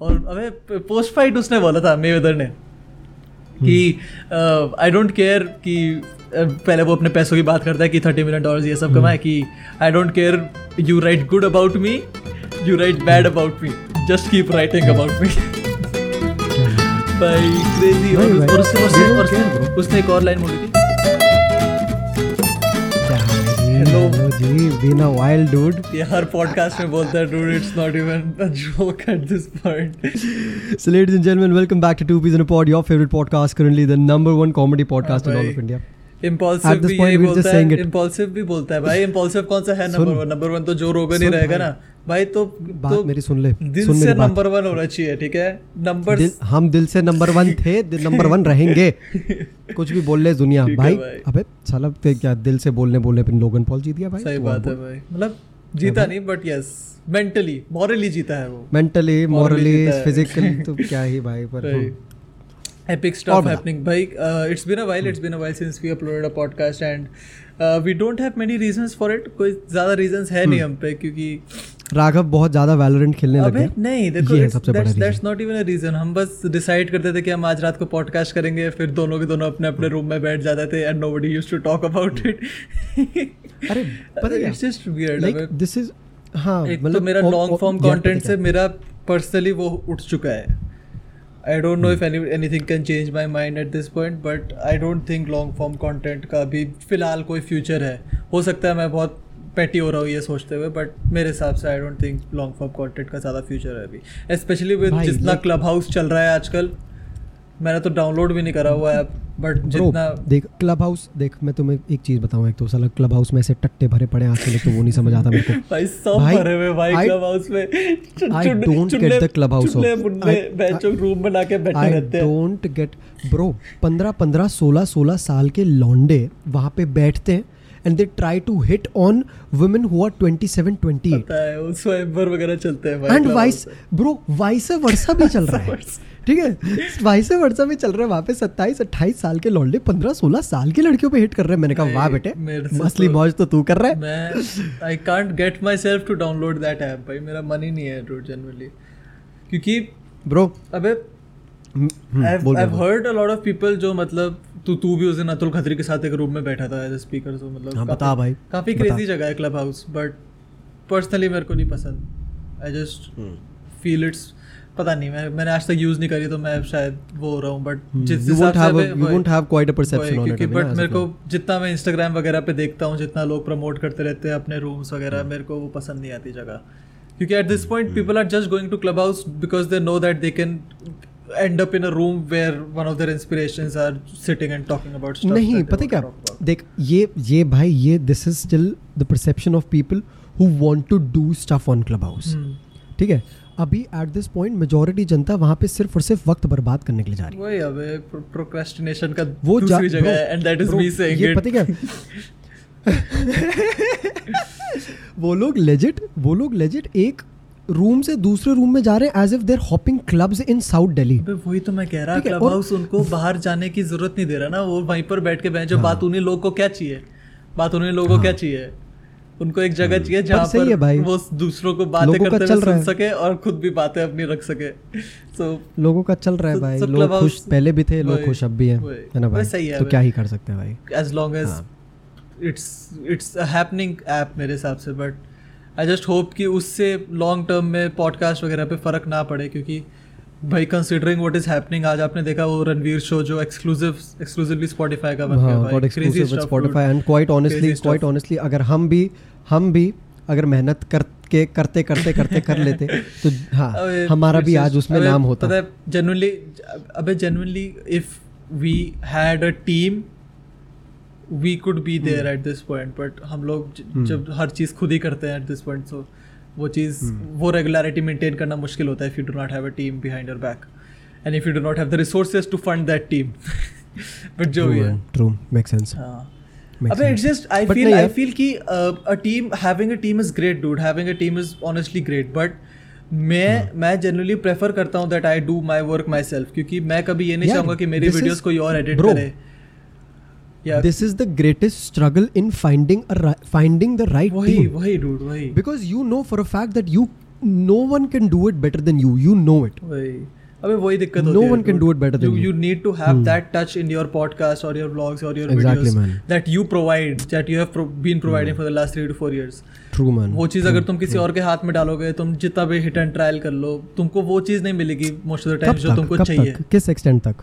और अबे post fight उसने बोला था मेवेदर ने कि आई डोंट केयर कि uh, पहले वो अपने पैसों की बात करता है कि थर्टी मिलियन डॉलर ये सब कमाए कि I don't care you write good about me you write bad about me just keep writing about me भाई क्रेजी और? उसने एक और लाइन बोली hello ji been a wild dude ये हर पॉडकास्ट में बोलता है dude it's not even a joke at this point ladies and gentlemen, welcome back to Two Peas in a Pod, your favorite podcast, currently the number one comedy podcast in all भाई। of India. Impulsive भी बोलता है. Impulsive भी बोलता है भाई impulsive कौन सा है। नंबर वन नंबर वन तो जो रोगन ही रहेगा। ना भाई तो बात तो मेरी सुन ले दिल सुन से नंबर वन होना चाहिए ठीक है? नंबर दिल हम दिल से नंबर वन थे नंबर वन रहेंगे। कुछ भी बोल ले दुनिया। भाई भाई। अबे साला ते क्या दिल से बोलने बोलने पे लोगन पॉल जीत गया भाई? सही बात है भाई। मतलब जीता नहीं बट यस मेंटली मॉरली जीता है वो। मेंटली मॉरली फिजिकली तो क्या ही भाई पर epic और stuff happening भाई uh, it's been a while it's been a while since we uploaded a podcast and uh, we don't have many reasons for it कोई ज़्यादा reasons है नहीं हम पे क्योंकि राघव बहुत ज़्यादा वैलोरेंट खेलने लग। नहीं देखो ये सबसे बड़ा that's not even a reason हम बस डिसाइड करते थे कि हम आज रात को पॉडकास्ट करेंगे फिर दोनों के दोनों अपने अपने रूम में बैठ जाते थे and nobody used to talk about it अरे पता है it's just weird like this is हाँ तो मतलब मेरा लॉन्ग फॉर्म कंटेंट से मेरा पर्सनली वो उठ चुका है। I don't know if any anything can change my mind at this point but I don't think long form content का अभी फ़िलहाल कोई फ्यूचर है। हो सकता है मैं बहुत पेटी हो रहा हूँ ये सोचते हुए बट मेरे हिसाब से I don't think long form content का ज़्यादा फ्यूचर है अभी। स्पेशली विद जितना क्लब हाउस चल रहा है आजकल मैंने तो डाउनलोड भी नहीं करा हुआ है बट जितना देख क्लब हाउस देख मैं तुम्हें एक चीज़ बताऊँ एक तो साला क्लब हाउस में ऐसे टट्टे भरे पड़े हैं आजकल तो वो नहीं समझ आता मेरे को। भाई सब भाई, भरे हुए भाई I- क्लब हाउस में the club house चुन्ने of- मुन्ने I- बेंचों रूम बना के बैठे रहते हैं। डोंट गेट ब्रो पंद्रह पंद्रह सोलह सोलह साल के लौंडे वहाँ पे बैठते हैं and they try to hit on women who are 27 28 पता है वगैरह चलते हैं and vice bro vice versa भी चल रहा है। ठीक है? वाइस वर्षा भी चल रहा है। वहाँ पे 27 28 साल के लौंडे 15 16 साल की लड़कियों पे हिट कर रहे हैं। मैंने कहा वाह बेटे मसली तो- मौज तो तू कर रहा है। मैं I can't get myself to download that app भाई। मेरा मन ही नहीं है जनरली क्योंकि ब्रो अबे I've बोल। heard a lot of people जो मतलब तू तू भी उस दिन अतुल खत्री के साथ एक रूम में बैठा था एज स्पीकर तो मतलब हाँ, काफी- बता भाई, काफ़ी क्रेजी जगह है क्लब हाउस बट पर्सनली मेरे को नहीं पसंद आई जस्ट। फील इट्स पता नहीं मैं मैंने आज तक यूज़ नहीं करी तो मैं शायद वो हो रहा हूँ बट जिस Hmm. हिसाब से बट मेरे को जितना मैं इंस्टाग्राम वगैरह पे देखता हूँ जितना लोग प्रमोट करते रहते हैं अपने रूम्स वगैरह Hmm. मेरे को वो पसंद नहीं आती जगह क्योंकि at this point people are just going to Clubhouse because they know that they can end up in a room where one of their inspirations are sitting and talking about stuff नहीं पता क्या. देख ये ये भाई ये this is still the perception of people who want to do stuff on Clubhouse ठीक है? अभी एट दिस पॉइंट मेजोरिटी जनता वहाँ पे सिर्फ़ और सिर्फ़ वक्त बर्बाद करने के लिए जा रही है। वही अबे प्रोक्रेस्टिनेशन का वो दूसरी जगह है and that is me saying ये इट पता क्या? वो लोग लेजिट वो लोग लेजिट एक रूम से दूसरे रूम में जा रहे हैं as if they're hopping clubs in South Delhi वही तो मैं कह रहा क्लब हाउस उनको बाहर जाने की ज़रूरत नहीं दे रहा ना वो वहीं पर बैठ के बैठ हाँ। बात उन्हीं लोगों को क्या चाहिए? बात उन्हीं लोगों को क्या चाहिए? उनको एक जगह चाहिए जहाँ है पर भाई। वो दूसरों को बातें करते चल सुन सके और खुद भी बातें अपनी रख सके। सो लोगों का चल रहा है भाई। so लोग खुश पहले भी थे लोग खुश अब भी हैं। है ना भाई? सही है तो क्या ही कर सकते हैं भाई? एज लॉन्ग एज हाँ। It's it's a happening app मेरे हिसाब से बट आई जस्ट होप कि उससे लॉन्ग टर्म में पॉडकास्ट वगैरह पे फ़र्क ना पड़े क्योंकि भाई कंसिडरिंग व्हाट इज़ हैपनिंग आज आपने देखा वो रणवीर शो जो एक्सक्लूसिव एक्सक्लूसिवली स्पॉटिफाई का बन गया हाँ। Spotify and quite honestly quite honestly अगर हम भी हम भी अगर मेहनत कर के करते करते करते कर लेते तो हाँ हमारा भी आज उसमें नाम होता। है जेनुअनली अबे genuinely if we had a team we could be there at this point but हम लोग Hmm. जब हर चीज़ खुद ही करते हैं एट दिस पॉइंट सो वो चीज़ Hmm. वो रेगुलरिटी मेंटेन करना मुश्किल होता है if you do not have a team behind your back and if you do not have the resources to fund that team but जो भी है। ट्रू मेक सेंस हाँ। अबे it's just I feel I feel कि a team having a team is great dude having a team is honestly great but मैं हाँ। मैं generally prefer करता हूँ that I do my work myself क्योंकि मैं कभी ये नहीं चाहूँगा कि मेरी वीडियोस कोई और एडिट करे। This is the greatest struggle in finding finding the right वही वही डूड वही because you know for a fact that you no one can do it better than you you know it अबे वही दिक्कत होती है one can do it better than you you. you need to have that touch in your podcast or your vlogs or your Exactly, videos man. that you provide that you have pro- been providing for the last 3 to 4 years true man वो चीज़ अगर तुम किसी और के हाथ में डालोगे तुम जितना भी हिट एंड ट्रायल कर लो तुमको वो चीज़ नहीं मिलेगी मोस्ट ऑफ़ द टाइम जो तुमको चाहिए किस एक्सटेंट तक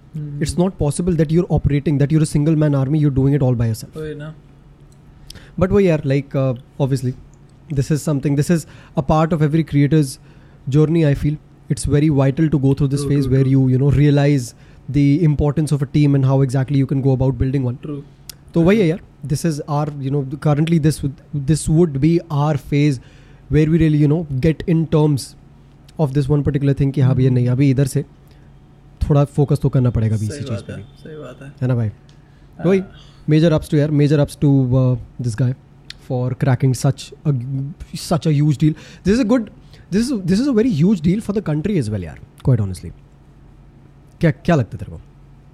Hmm. It's not possible that you're operating, that you're a single man army, you're doing it all by yourself. वही ना But well, yeah, like uh, obviously, this is something. This is a part of every creator's journey. I feel it's very vital to go through this True, phase true, where true. you you know realize the importance of a team and how exactly you can go about building one. True So why yeah, this is our you know currently this would this would be our phase where we really you know get in terms of this one particular thing कि हाँ भैया नहीं अभी इधर से थोड़ा focus तो करना पड़ेगा भी इसी चीज़ पर पे है सही बात है। है ना भाई? वही मेजर अप्स टू यार major ups to this guy for cracking such such a huge deal this is a good this is this is a very huge deal for the country as well यार quite honestly क्या क्या लगता है तेरे को?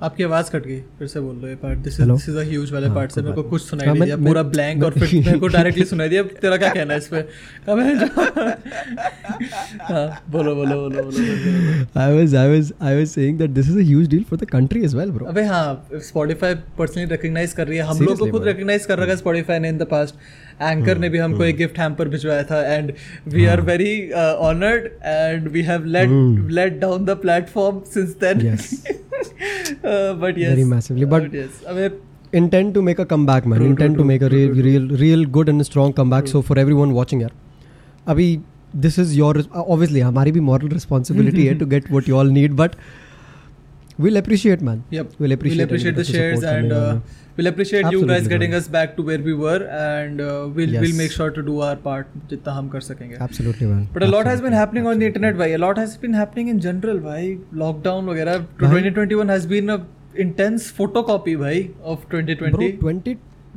आपकी आवाज़ cut गई फिर से बोल लो ये part this is this is a huge वाले पार्ट से मेरे को कुछ सुनाई हाँ, नहीं दिया पूरा ब्लैंक और फिर मेरे को डायरेक्टली सुनाई दिया। तेरा क्या कहना है इस पे? कब है बोलो बोलो बोलो बोलो, I was I was I was saying that this is a huge deal for the country as well bro अबे हाँ स्पॉटिफाई पर्सनली रिकग्नाइज कर रही है। हम लोग को खुद. रिकग्नाइज कर रखा है स्पॉटिफाई ने इन द पास्ट एंकर ने भी हमको Hmm. एक गिफ्ट हैम्पर भिजवाया था and we are very honoured and we have let Hmm. Let down the platform since then but yes Very massively, but- yes अबे intend to make a comeback man True, intend true, to make a real real real good and strong comeback True. so for everyone watching यार अभी this is your obviously हमारी भी moral responsibility है to get what you all need but we'll appreciate man Yep. we'll appreciate, we'll appreciate uh, we'll appreciate Absolutely you guys Absolutely, getting us back to where we were and uh, we'll yes. we'll make sure to do our part जितना हम कर सकेंगे absolutely man But a lot has been Absolutely, happening on the internet, bhai. A lot has been happening in general, bhai. Lockdown वगैरह. 2021 has been a intense photocopy, bhai, of 2020. bro 20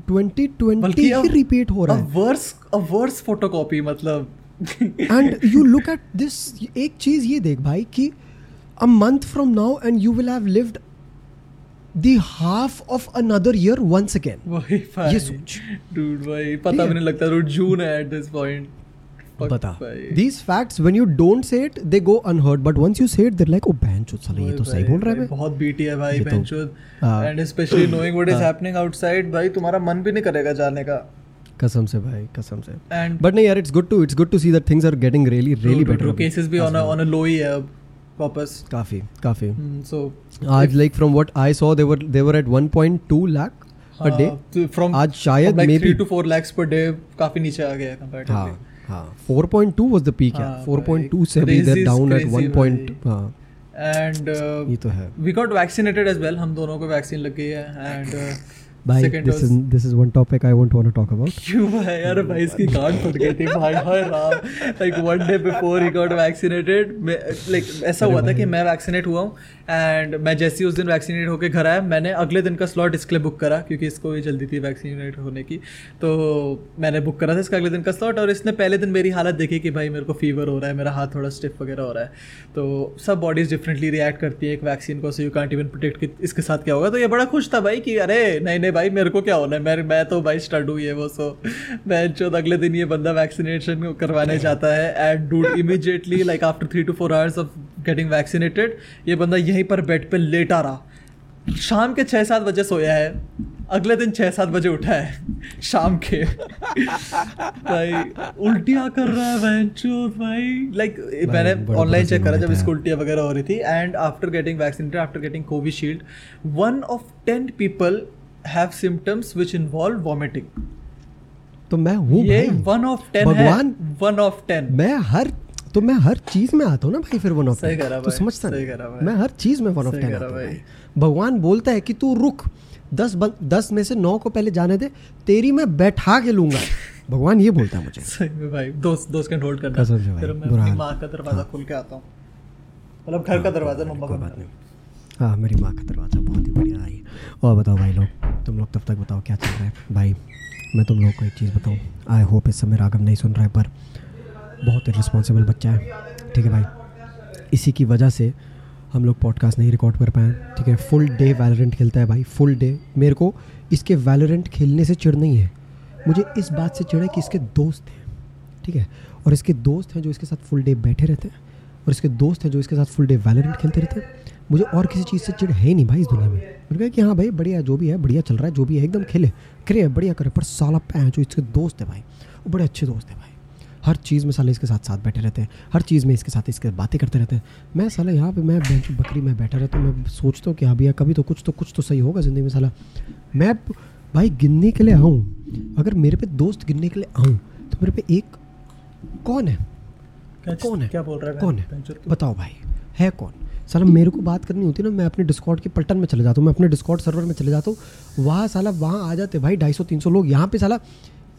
2020 बल्कि ही repeat हो a रहा है worse, a worse photocopy, मतलब. and you look at this एक चीज़ ये देख भाई कि a month from now and you will have lived the half of another year once again वही. ये सोच Dude, भाई. पता भी नहीं लगता. Dude, June है at this point. Fuck, बता भाई. these facts when you don't say it they go unheard but once you say it they're like oh बहन चोद साला ये तो सही बोल रहा है बहुत बीटी है भाई ये तो- हाँ। And specially knowing what is हाँ। हैपनिंग आउटसाइड भाई तुम्हारा मन भी नहीं करेगा जाने का कसम से भाई कसम से but नहीं यार it's good to it's good to see that things are getting really really better अभी। केसेस भी ऑन ऑन अ लो ही है अब वापस काफ़ी काफ़ी सो आज like from what I saw they were they were at 1.2 lakh per day from आज शायद like maybe 3 to 4 lakhs per day काफ़ी नीचे आ गया कंपैरेटिवली हाँ हाँ 4.2 was the peak यार हाँ, 4.2 से भाई, भी down at 1 point हाँ एंड ये तो है we got vaccinated as well हम दोनों को वैक्सीन लग गई है एंड भाई this is this is one topic I I want to talk about क्यों भाई? यार भाई इसकी कान फट गई थी भाई हाय Ram like one day before he got vaccinated like ऐसा हुआ था कि मैं वैक्सीनेट हुआ हूँ एंड मैं जैसे ही उस दिन वैक्सीनेट होकर घर आया मैंने अगले दिन का स्लॉट इसके लिए बुक करा क्योंकि इसको भी जल्दी थी वैक्सीनेट होने की। तो मैंने बुक करा था इसका अगले दिन का स्लॉट और इसने पहले दिन मेरी हालत देखी कि भाई मेरे को फीवर हो रहा है मेरा हाथ थोड़ा स्टिफ वगैरह हो रहा है। तो सब बॉडीज डिफरेंटली रिएक्ट करती है एक वैक्सीन को so you can't even protect कि इसके साथ क्या होगा। तो ये बड़ा खुश था भाई कि अरे नहीं नहीं भाई मेरे को क्या होना है? मैं मैं तो भाई स्टड हुई है वो सो मैं जो अगले दिन ये बंदा वैक्सीनेशन करवाने जाता है and dude immediately like after three to four hours of getting vaccinated ये बंदा यहीं पर बेड पे लेटा रहा। शाम के छः सात बजे सोया है अगले दिन छः सात बजे उठा है शाम के। भाई उल्टियाँ कर रहा है भाई। लाइक मैंने ऑनलाइन चेक करा जब इसको उल्टियाँ वगैरह हो रही थी and after getting vaccinated after getting Covishield one of ten people have symptoms which involve vomiting तो मैं हूँ ये वन ऑफ़ टेन भगवान- वन ऑफ़ टेन मैं हर तो मैं हर चीज़ में आता हूँ ना भाई फिर वन ऑफ़ तो समझता नहीं। मैं हर चीज़ में वन ऑफ़ टेन आता हूँ। भगवान बोलता है कि तू रुक दस बन, दस में से नौ को पहले जाने दे तेरी मैं बैठा के लूँगा। भगवान ये बोलता है मुझे। सही में भाई दोस्त दोस्त कैन होल्ड करना। कसम से भाई, फिर मैं अपनी माँ का दरवाज़ा खोल के आता हूँ। मतलब घर का दरवाज़ा मम्मा का। बात नहीं। हाँ मेरी माँ का दरवाज़ा बहुत ही बढ़िया आई और बताओ भाई लोग तुम लोग तब तक बताओ क्या चल रहा है? भाई मैं तुम लोग को एक चीज़ बताऊँ। आई होप इस समय राघव नहीं सुन रहा है पर बहुत रिस्पॉन्सिबल बच्चा है। ठीक है भाई? इसी की वजह से हम लोग पॉडकास्ट नहीं रिकॉर्ड कर पाए। ठीक है? फुल डे वैलोरेंट खेलता है भाई। फुल डे मेरे को इसके वैलोरेंट खेलने से चिड़ नहीं है। मुझे इस बात से चिड़ है कि इसके दोस्त हैं। ठीक है? और इसके दोस्त हैं जो इसके साथ फुल डे बैठे रहते हैं। और इसके दोस्त हैं जो इसके साथ फुल डे वैलोरेंट खेलते रहते हैं। मुझे और किसी चीज़ से चिड़ है नहीं भाई इस दुनिया में। मैंने कहा कि हाँ भाई, बढ़िया जो भी है, बढ़िया चल रहा है, जो भी है, एकदम खेले। करे बढ़िया करे पर साला पै जो इसके दोस्त है भाई। वो बड़े अच्छे दोस्त हैं भाई। हर चीज़ में साले इसके साथ साथ बैठे रहते हैं हर चीज़ में इसके साथ इसके बातें करते रहते हैं। मैं साला यहाँ पे मैं बेंच बकरी में बैठा रहता हूँ मैं सोचता हूँ कि हाँ भैया कभी तो कुछ तो कुछ तो सही होगा ज़िंदगी में साला। मैं भाई गिनने के लिए आऊँ अगर मेरे पे दोस्त गिनने के लिए आऊँ तो मेरे पे एक कौन है? क्या कौन है? क्या बोल रहा है कौन है? बताओ भाई है कौन? साला मेरे को बात करनी होती है ना मैं अपने डिस्कॉर्ड के पलटन में चले जाता हूँ मैं अपने डिस्कॉर्ड सर्वर में चले जाता हूँ वहाँ साला वहाँ आ जाते भाई ढाई सौ तीन सौ लोग यहाँ पे साला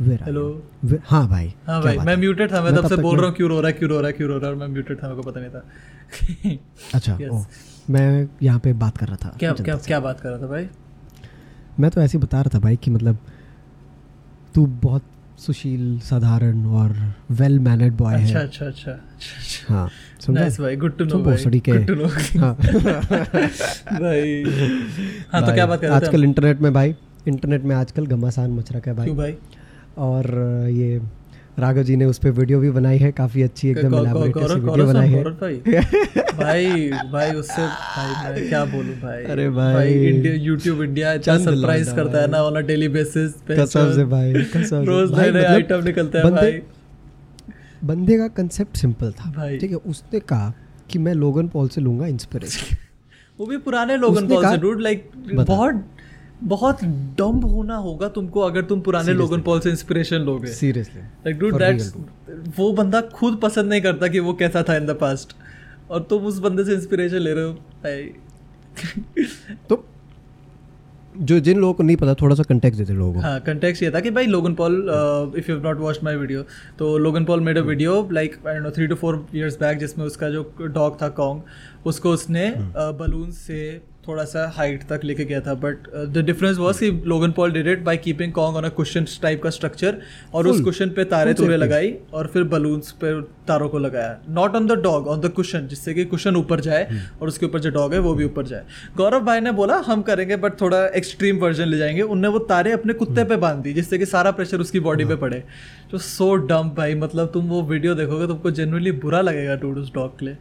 यू हाँ भाई हाँ भाई मैं म्यूटेड था मैं तब से बोल रहा हूँ क्यों रो रहा है क्यों रो रहा है क्यों रो रहा है मैं म्यूटेड था मेरे को पता नहीं था। अच्छा Yes. ओ मैं यहाँ पे बात कर रहा था क्या क्या क्या बात कर रहा था भाई? मैं तो ऐसे बता रहा था भाई कि मतलब तू बहुत सुशील साधारण और वेल मैनर्ड बॉय अच्छा है अच्छा अच्छा अच्छा। हाँ समझा? नाइस भाई गुड टू नो भाई गुड टू नो हाँ। भाई। हाँ तो क्या बात कर रहे थे आजकल इंटरनेट में भाई इंटरनेट में आजकल घमासान मच रखा है क्यों भाई भाई? और ये राघव जी ने उस पर वीडियो भी बनाई है काफ़ी अच्छी एकदम elaborate सी वीडियो बनाई है। भाई। भाई भाई उससे भाई मैं क्या बोलूँ भाई? अरे भाई। भाई। इंडिया यूट्यूब इंडिया इतना सरप्राइज़ करता है ना ऑन अ डेली बेसिस पे कसम से भाई कसम रोज नए नए आइटम निकलते हैं भाई। बंदे का कंसेप्ट सिंपल था। ठीक है उसने कहा कि मैं लोगन पॉल से लूँगा इंस्पिरेशन वो भी पुराने लोगन पॉल से डूड लाइक बहुत बहुत डम्ब होना होगा तुमको अगर तुम पुराने लोगन पॉल से इंस्पिरेशन लोगे। सीरियसली लाइक डूड दैट्स वो बंदा खुद पसंद नहीं करता कि वो कैसा था इन द पास्ट और तुम उस बंदे से इंस्पिरेशन ले रहे हो। भाई तो जो जिन लोगों को नहीं पता थोड़ा सा कंटेक्ट देते लोगों को। हाँ कंटेक्स्ट ये था कि भाई Logan Paul if you not watch my video तो Logan Paul made a video like I know three to four years back जिसमें उसका जो डॉग था कॉन्ग उसको उसने बलून से थोड़ा सा हाइट तक लेके गया था बट द डिफरेंस वॉज़ कि Logan Paul did it by keeping Kong on a cushion type का स्ट्रक्चर और उस. कुशन पे तारे तुरे लगाई और फिर बलून्स पे तारों को लगाया। Not on the dog on the cushion जिससे कि कुशन ऊपर जाए और उसके ऊपर जो डॉग है वो भी ऊपर जाए। गौरव भाई ने बोला हम करेंगे बट थोड़ा एक्सट्रीम वर्जन ले जाएँगे। उनने वो तारे अपने कुत्ते पे बाँध दी जिससे कि सारा प्रेशर उसकी बॉडी पे पड़े। जो सो डम भाई मतलब तुम वो वीडियो देखोगे तुमको जेनुअली बुरा लगेगा डूड उस डॉग के लिए।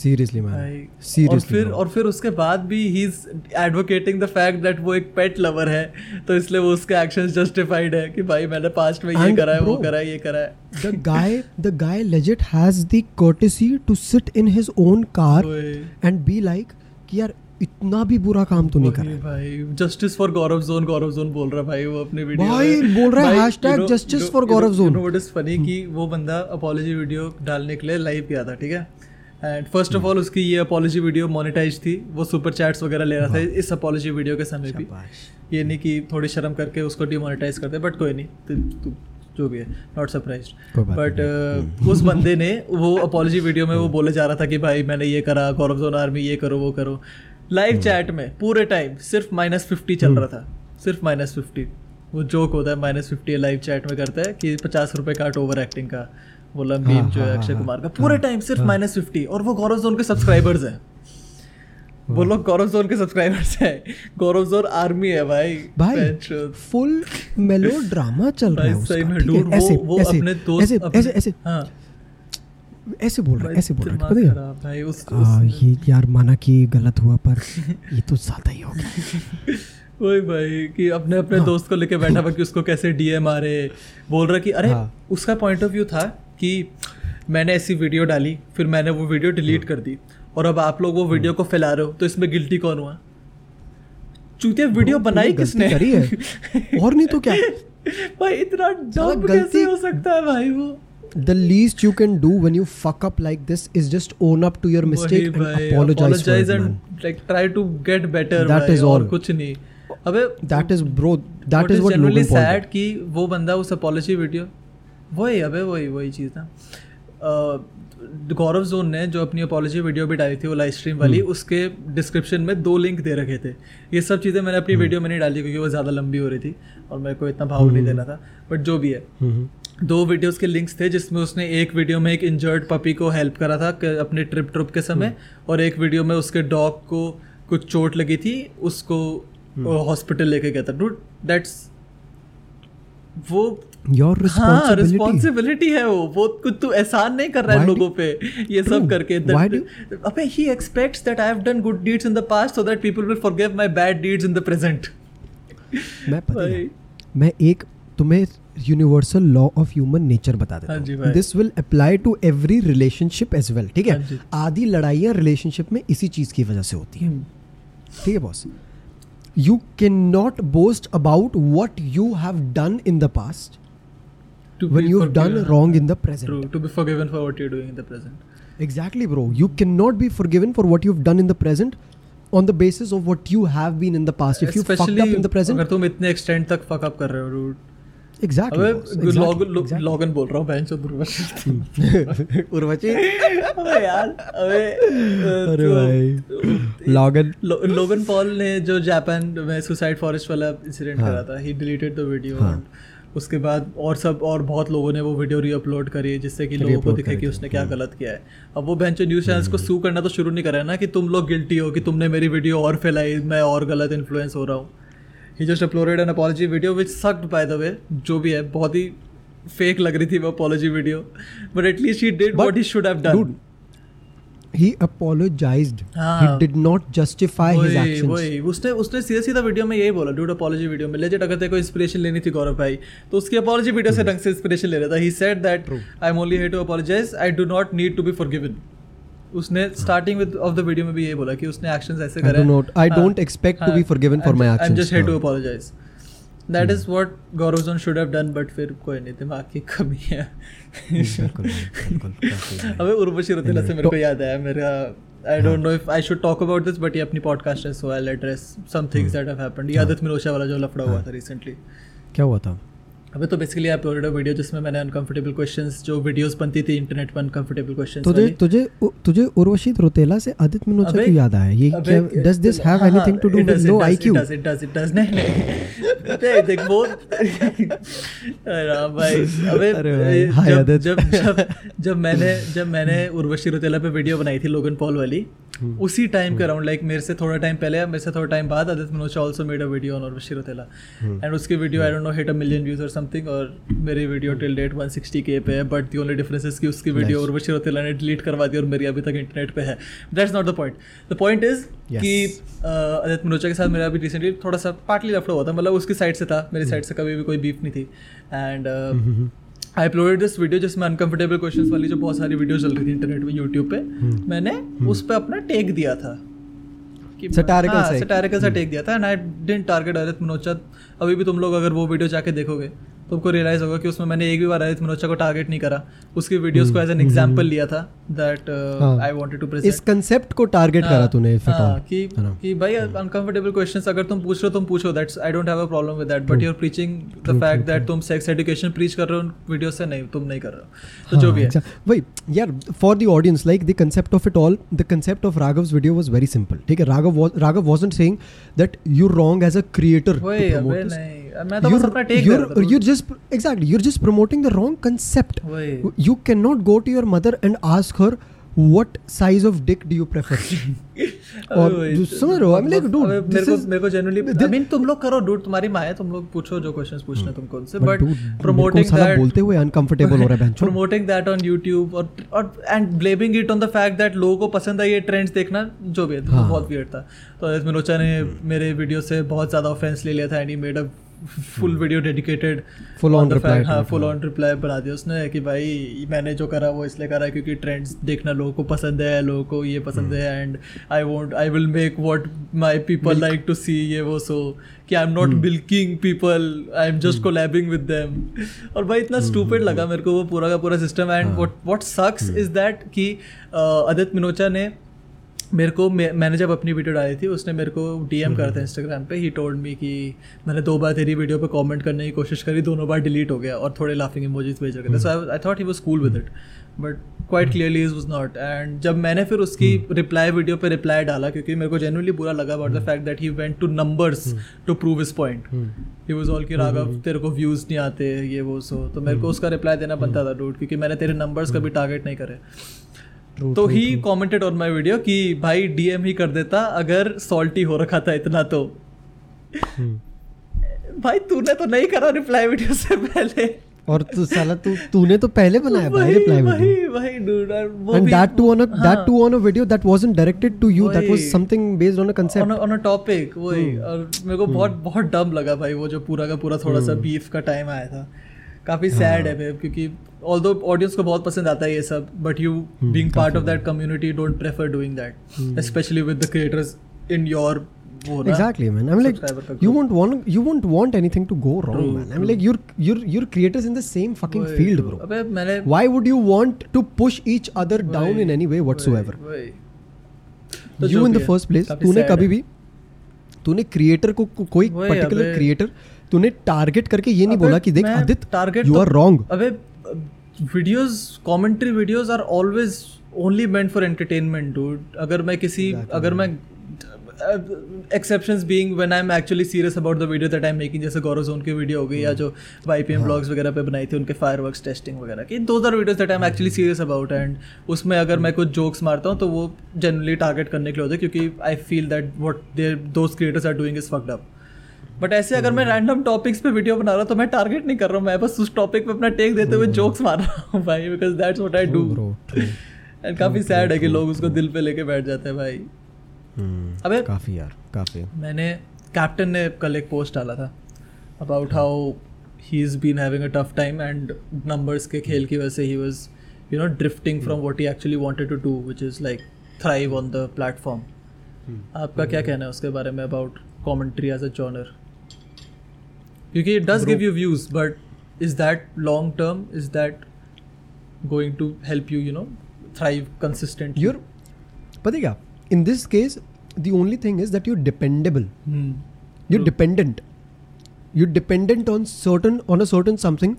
सीरियसली मैन और सीरियसली फिर और फिर उसके बाद भी he is advocating the fact that वो एक पेट लवर है तो इसलिए वो उसके एक्शंस जस्टिफाइड है कि भाई मैंने पास्ट में ये करा है वो करा है ये करा है। guy the guy legit has the courtesy to sit in his own car ओए, and be like कि यार इतना भी बुरा काम तो नहीं कर रहा भाई justice for Gaurav Zone Gaurav Zone बोल रहा भाई वो अपने वीडियो भाई, बोल रहा है hashtag justice for Gaurav zone. What is funny कि वो बंदा अपॉलॉजी वीडियो डालने के लिए लाइव गया था ठीक है? And first. ऑफ़ ऑल उसकी ये अपॉलॉजी वीडियो मोनेटाइज थी। वो सुपर चैट्स वगैरह ले रहा था। इस अपॉलॉजी वीडियो के समय भी। ये नहीं कि थोड़ी शर्म करके उसको डिमोनेटाइज करते बट कोई नहीं। तू जो भी है नॉट सरप्राइज़ बट उस बंदे ने वो अपॉलॉजी वीडियो में वो बोले जा रहा था कि भाई मैंने ये करा गौरव जोन आर्मी ये करो वो करो। लाइव चैट में पूरे टाइम सिर्फ़ माइनस फिफ्टी चल रहा था। सिर्फ़ माइनस फिफ्टी वो जोक होता है माइनस फिफ्टी लाइव चैट में करता है कि पचास रुपये काट ओवर एक्टिंग का। बोला मीम जो है हाँ, अक्षय हाँ, कुमार का पूरे टाइम सिर्फ़ माइनस फिफ्टी और वो गौरव जोन के सब्सक्राइबर्स हैं। वो लोग गौरव जोन के सब्सक्राइबर्स हैं। गौरव जोन आर्मी है भाई भाई फुल मेलो ड्रामा चल रहा है उसका ठीक है? ऐसे वो वो ऐसे अपने दोस्त ऐसे अपने- ऐसे ऐसे। हाँ। ऐसे बोल रहा है ऐसे बोल रहा है पता है? भाई उस आ, ये यार माना कि गलत हुआ पर ये तो ज़्यादा ही हो गया। वही भाई कि अपने अपने हाँ। दोस्त को लेके बैठा हुआ कि उसको कैसे डीएम आ रहे। बोल रहा कि अरे हाँ। उसका पॉइंट ऑफ़ व्यू था कि मैंने ऐसी वीडियो डाली फिर मैंने वो वीडियो डिलीट हाँ। कर दी और अब आप लोग वो वीडियो को फैला रहे हो तो इसमें गिल्टी कौन हुआ चूतिया वीडियो बनाई किसने करी है और नहीं तो क्या भाई इतना डम कैसे हो सकता है भाई वो the least you can do when you fuck up like this is just own up to your mistake and भाई, apologize, for it, and man. like try to get better That is all. कुछ नहीं अबे that is bro that is what Logan sad कि वो बंदा उस apology video वही अबे वही वही चीज़ ना गौरव जोन ने जो अपनी अपॉलॉजी वीडियो भी डाली थी वो लाइव स्ट्रीम वाली हम्म। उसके डिस्क्रिप्शन में दो लिंक दे रखे थे ये सब चीज़ें मैंने हम्म। अपनी वीडियो में नहीं डाली क्योंकि वो ज़्यादा लंबी हो रही थी और मेरे को इतना भाव नहीं देना था बट जो भी है हम्म, दो वीडियोस के लिंक्स थे जिसमें उसने एक वीडियो में एक इंजर्ड पपी को हेल्प करा था अपने ट्रिप ट्रिप के समय हम्म। और एक वीडियो में उसके डॉग को कुछ चोट लगी थी उसको हम्म। हॉस्पिटल लेके गया था डूड दैट्स वो your हाँ रिस्पॉन्सिबिलिटी है वो। वो कुछ तू एहसान नहीं कर रहा है लोगों पे ये सब करके। अबे he expects that I have done good deeds in the past so that people will forgive my bad deeds in the present मैं पता है मैं एक तुम्हें universal law of human nature बता देता हाँ हूँ। This will apply to every relationship as well ठीक हाँ? है आधी लड़ाइयाँ रिलेशनशिप में इसी चीज़ की वजह से होती है। ठीक है boss you can not boast about what you have done in the past To when you've done wrong in the present True, to be forgiven for what you're doing in the present exactly bro you cannot be forgiven for what you've done in the present on the basis of what you have been in the past if Especially you fucked up in the present अगर तुम इतने extent तक fuck up कर रहे हो dude अबे boss, exactly, logon. Logan बोल रहा हूँ बहन चोद उर्वशी अबे यार अबे अ, अरे तो- भाई लॉगन लोगन पॉल ने जो जापान में सुसाइड फॉरेस्ट वाला इंसिडेंट हाँ। करा था ही डिलीटेड द वीडियो हाँ। उसके बाद और सब और बहुत लोगों ने वो वीडियो री अपलोड करी है जिससे कि लोगों को दिखे कि उसने क्या हम्म। गलत किया है। अब वो बेंचो न्यूज़ चैनल्स को सू करना तो शुरू नहीं करा है ना कि तुम लोग गिल्टी हो कि तुमने मेरी वीडियो और फैलाई मैं और गलत इन्फ्लुएंस हो रहा हूँ। He just uploaded an apology video which sucked by the way जो भी है बहुत ही फेक लग रही थी वो apology video but at least he did what he should have done he apologized. हाँ। he did not justify his actions. वही। उसने उसने सीधा सीधा वीडियो में यही बोला डूड अपॉलॉजी वीडियो में। लेजेट अगर तेरे को इंस्पिरेशन लेनी थी गौरव भाई तो उसकी अपॉलॉजी वीडियो से ढंग से इंस्पिरेशन ले रहा था। He said that I am only here to apologise I do not need to be forgiven उसने starting with of the video में भी यही बोला कि उसने एक्शंस ऐसे I करे। do not- I don't expect to be forgiven for my I am actions. Just here to. Apologise that is what Gaurav Zone should have done but फिर कोई नहीं दिमाग की कमी है। अबे उर्वशी रतीला से मेरे को याद आया मेरा I don't know if I should talk about this but ये अपनी पॉडकास्ट है so I address some things that have happened ये आदित्य मिलोशा वाला जो लफड़ा हुआ था रिसेंटली क्या हुआ था? अबे तो बेसिकली आई अपलोडेड वीडियो जिसमें मैंने अनकंफर्टेबल क्वेश्चंस जो वीडियोस बनती थी इंटरनेट पर अनकंफर्टेबल क्वेश्चंस तुझे तुझे तुझे उर्वशी रोतेला से आदित्य मिनोचा अबे- क्यों याद आया ये does this have anything to do with low IQ does it does it does नहीं नहीं देख देख वो अरे हाँ भाई अबे जब। जब जब मैंने जब मैंने उर्वशी रुतेला पे वीडियो बनाई थी लोगन पॉल वाली। उसी टाइम के अराउंड लाइक मेरे से थोड़ा टाइम पहले मेरे से थोड़ा टाइम बाद Aditya Manocha also made a video on Urvashi Rautela hmm. And उसकी video I don't know hit a million views और समथिंग और मेरी वीडियो टिल डेट 160 के पे है but the only difference is कि उसकी वीडियो Nice. उर्वशी रुतेला ने डिलीट करवा दी और मेरी अभी तक इंटरनेट पे है. That's not the point the point is कि uh, अदित मनोचा के साथ मेरा अभी रिसेंटली थोड़ा सा पार्टली लफड़ा हुआ था मतलब उसकी साइड से था मेरी साइड से कभी भी कोई बीफ नहीं थी. And I uploaded this video जिसमें अनकंफर्टेबल क्वेश्चन वाली जो बहुत सारी वीडियो चल रही थी इंटरनेट में यूट्यूब पे मैंने उस पर अपना टेक दिया था। सटारिकल सा टेक दिया था and I didn't target Adit Manocha अभी भी तुम लोग अगर वो वीडियो जाके देखोगे तो आपको रियलाइज़ होगा कि उसमें मैंने एक भी बार अदित मनोचा को टारगेट नहीं करा। उसकी वीडियोस को एज एन एग्जांपल लिया था दैट हाँ। आई वांटेड टू प्रेजेंट इस कंसेप्ट को टारगेट करा तूने if at हाँ, कि कि भाई अनकंफर्टेबल क्वेश्चंस अगर तुम पूछ रहे हो तुम पूछो that's I don't have a problem with that but you are preaching the fact that तुम सेक्स एजुकेशन प्रीच कर रहे हो वीडियो से नहीं तुम नहीं कर रहे हो। तो जो हाँ, भी है। exact- वही यार for the audience like the concept of it all the concept of Raghav's video was very simple ठीक है? Raghav Raghav wasn't saying that you're wrong as a creator मैं तो अपना टेक you're, रहा था you're just exactly you're just promoting the wrong concept. वही। You cannot go to your mother and ask her what size of dick do you prefer? और अबे समझ रहे हो? आई मीन लाइक डूड मेरे को मेरे को जनरली आई मीन तुम लोग करो डूड तुम्हारी माँ है तुम लोग पूछो जो क्वेश्चंस पूछने तुमको उनसे बट प्रमोटिंग दैट बोलते हुए अनकंफर्टेबल हो रहा है बेंचो प्रमोटिंग दैट ऑन यूट्यूब और और and blaming it on the fact that लोगों को पसंद है ये ट्रेंड्स देखना जो भी है तो हाँ। बहुत वियर्ड था। तो अजित मिनोचा ने मेरे वीडियो से बहुत ज़्यादा ऑफेंस ले लिया था and he made a full video dedicated full on reply हाँ फुल। ऑन रिप्लाई बना दिया उसने कि भाई मैंने जो करा वो इसलिए करा क्योंकि ट्रेंड्स देखना लोगों को पसंद है लोगों को ये पसंद हम्म। है and I won't I will make what my people like to see ये वो सो कि I am not. Milking people I am just collabing with them और भाई इतना स्टूपेड लगा मेरे को वो पूरा का पूरा system and. What what sucks. Is that कि अदित मिनोचा ने मेरे को मैं- मैंने जब अपनी वीडियो डाली थी उसने मेरे को डीएम करा था इंस्टाग्राम पे। ही टोल्ड मी कि मैंने दो बार तेरी वीडियो पे कमेंट करने की कोशिश करी दोनों बार डिलीट हो गया और थोड़े लाफिंग इमोजीज भेज रखे थे। So I thought he was cool with it but quite clearly is was not and जब मैंने फिर उसकी रिप्लाई वीडियो पे रिप्लाई डाला क्योंकि मेरे को जेनुअनली बुरा लगा about the fact that he went to numbers to prove his point he was all कि राघव तेरे को व्यूज़ नहीं आते ये वो सो तो मेरे को उसका रिप्लाई देना बनता था डूड क्योंकि मैंने तेरे नंबर्स कभी टारगेट नहीं करे। True, तो he. Commented on my video कि भाई डीएम ही कर देता अगर सॉल्टी हो रखा था इतना तो हम्म। भाई तूने तो नहीं करा रिप्लाई वीडियो से पहले और तू साला तू तूने तो पहले बनाया भाई रिप्लाई वीडियो वही dude, और वो a that हाँ, too on a video that wasn't directed to you that was वही। something based on a concept on a, on a topic वही हम्म। और मेरे को बहुत बहुत डम लगा भाई वो जो पूरा का पूरा थोड़ा सा। बीफ का टाइम आया था काफ़ी सैड हाँ। है babe, क्योंकि ऑल्दो ऑडियंस को बहुत पसंद आता है ये सब but you hmm, being part of that community don't prefer doing that hmm. Especially with the creators in your exactly man i'm like you won't want you won't want anything to go wrong True, man i'm true. like you're you're you're creators in the same fucking वही, field bro अबे मैंने why would you want to push each other down in any way whatsoever वही, वही। तो you in the first place तूने कभी है। भी तूने क्रिएटर को- कोई पर्टिकुलर क्रिएटर तूने टारगेट करके ये नहीं बोला कि देख Aditya target you are wrong अबे videos commentary videos are always only meant for entertainment dude अगर मैं किसी. अगर मैं exceptions being when I am actually serious about the video that I am making जैसे गौरव जोन की वीडियो हो गई या जो वाईपीएम ब्लॉग्स वगैरह पे बनाई थी उनके फायरवर्क्स टेस्टिंग वगैरह की those are videos that I am actually serious about and उसमें अगर मैं कुछ जोक्स मारता हूँ तो वो जनरली टारगेट करने के लिए होते हैं क्योंकि I feel that what there those creators are doing is fucked up but ऐसे अगर मैं रैंडम टॉपिक्स पे वीडियो बना रहा हूँ तो मैं टारगेट नहीं कर रहा हूँ मैं बस उस टॉपिक पे अपना टेक देते हुए जोक्स मार रहा हूँ भाई because that's what I do and काफ़ी सैड है कि लोग उसको दिल पे लेके बैठ जाते हैं भाई। हम्म, अबे काफ़ी यार काफ़ी। मैंने कैप्टन ने कल एक पोस्ट डाला था about how he is been having a tough time and numbers के खेल की वजह से he was you know drifting from what he actually wanted to do which is like thrive on the platform आपका क्या कहना है उसके बारे में about commentary as a genre क्योंकि it does give you views but is that long term is that going to help you you know thrive consistent you're पता है क्या in this case the only thing is that you're dependable Hmm. you're dependent you're dependent on certain on a certain something